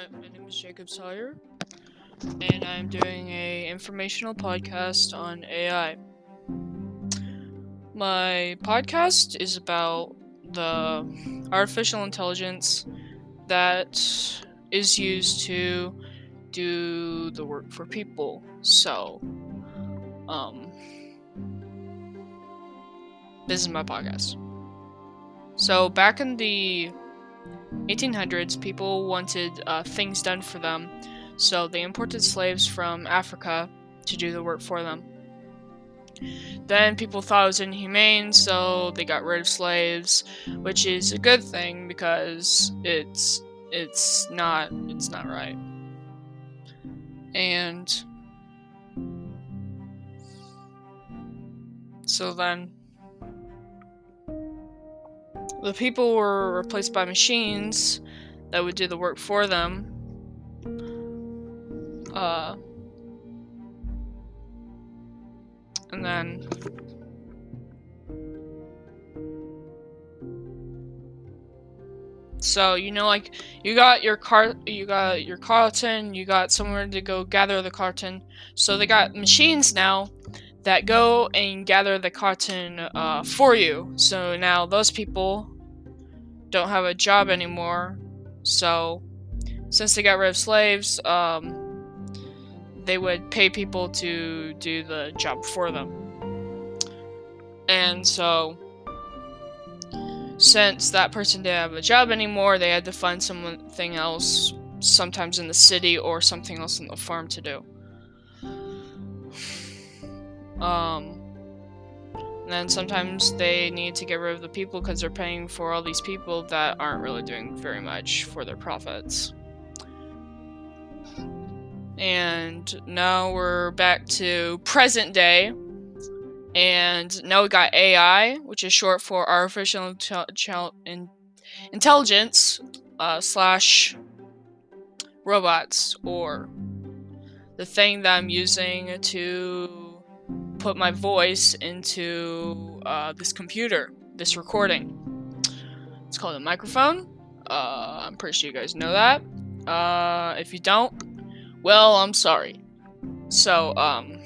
My name is Jacob Sawyer, and I'm doing a informational podcast on AI. My podcast is about the artificial intelligence that is used to do the work for people. So, um, this is my podcast. So, back in the 1800s, people wanted uh, things done for them, so they imported slaves from Africa to do the work for them. Then people thought it was inhumane, so they got rid of slaves, which is a good thing because it's it's not it's not right. And so then the people were replaced by machines that would do the work for them. Uh, and then So, you know, like you got your car, you got your carton, you got somewhere to go gather the carton. So they got machines now that go and gather the cotton uh, for you. So now those people don't have a job anymore. So since they got rid of slaves, um, they would pay people to do the job for them. And so since that person didn't have a job anymore, they had to find something else, sometimes in the city or something else on the farm to do. Um, and then sometimes they need to get rid of the people because they're paying for all these people that aren't really doing very much for their profits. And now we're back to present day. And now we got AI, which is short for artificial in- intelligence uh, slash robots, or the thing that I'm using to put my voice into uh, this computer, this recording. It's called a microphone. Uh, I'm pretty sure you guys know that. Uh, if you don't, well, I'm sorry. So, um,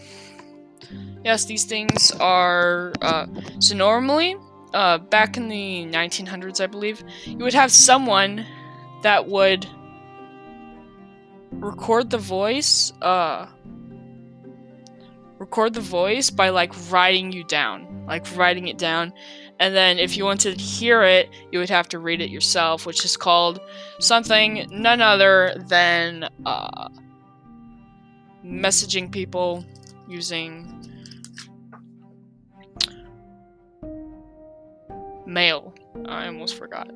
yes, these things are. Uh, so normally, uh, back in the 1900s, I believe, you would have someone that would record the voice. Uh, record the voice by like writing you down, like writing it down. And then if you wanted to hear it, you would have to read it yourself, which is called something none other than uh, messaging people using mail. I almost forgot.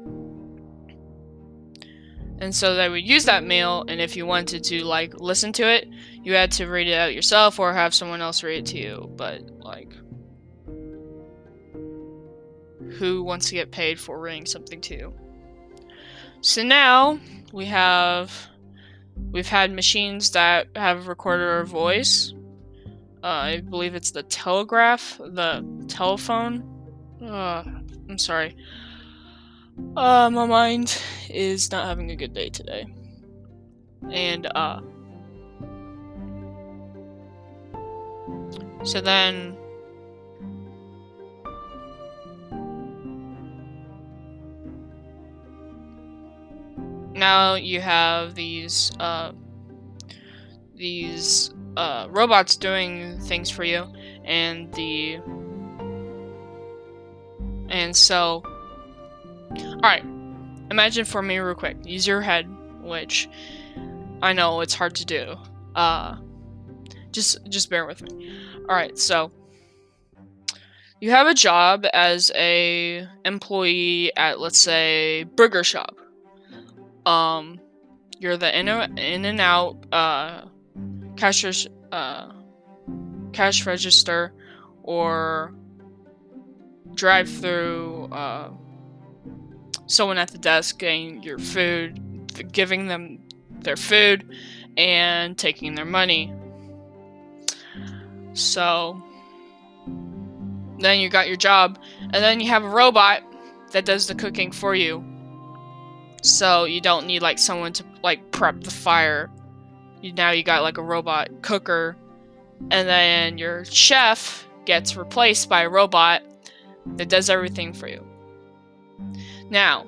And so they would use that mail, and if you wanted to like listen to it, you had to read it out yourself or have someone else read it to you. But like, who wants to get paid for reading something to you? So now we have we've had machines that have recorded our voice. Uh, I believe it's the telegraph, the telephone. Uh, I'm sorry. Uh, my mind is not having a good day today. And, uh, so then, now you have these, uh, these, uh, robots doing things for you, and the, and so, Alright. Imagine for me real quick. Use your head, which I know it's hard to do. Uh just just bear with me. Alright, so you have a job as a employee at let's say burger shop. Um you're the in, in and out uh cash uh cash register or drive through uh someone at the desk getting your food, giving them their food, and taking their money. So then you got your job, and then you have a robot that does the cooking for you. So you don't need like someone to like prep the fire. You now you got like a robot cooker, and then your chef gets replaced by a robot that does everything for you. Now,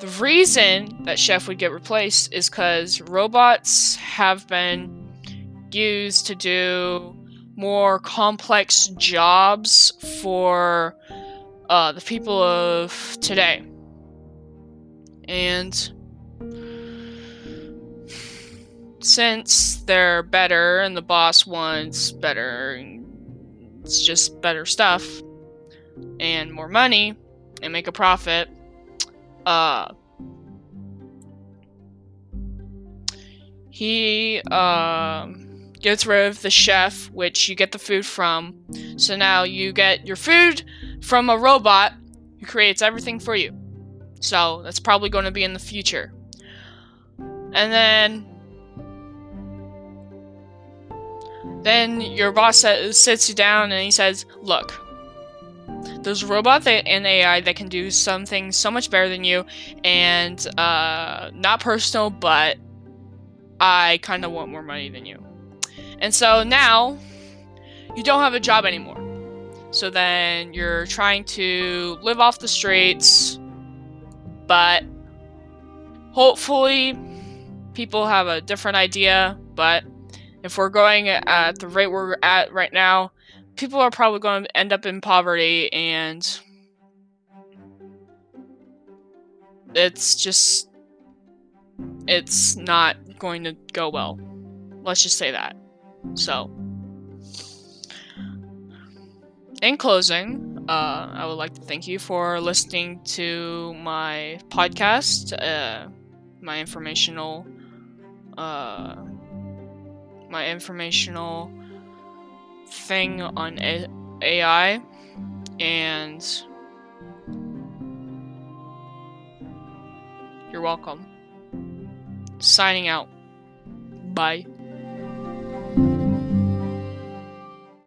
the reason that chef would get replaced is because robots have been used to do more complex jobs for uh, the people of today. And since they're better and the boss wants better, it's just better stuff and more money and make a profit. Uh, he um, gets rid of the chef, which you get the food from. So now you get your food from a robot who creates everything for you. So that's probably going to be in the future. And then then your boss sits you down and he says, "Look, there's a robot and AI that can do some things so much better than you, and uh, not personal, but I kind of want more money than you." And so now you don't have a job anymore. So then you're trying to live off the streets, but hopefully people have a different idea. But if we're going at the rate we're at right now, people are probably going to end up in poverty and it's just it's not going to go well. Let's just say that. So, in closing, uh, I would like to thank you for listening to my podcast, uh, my informational, uh, my informational thing on A- AI, and you're welcome. Signing out. Bye.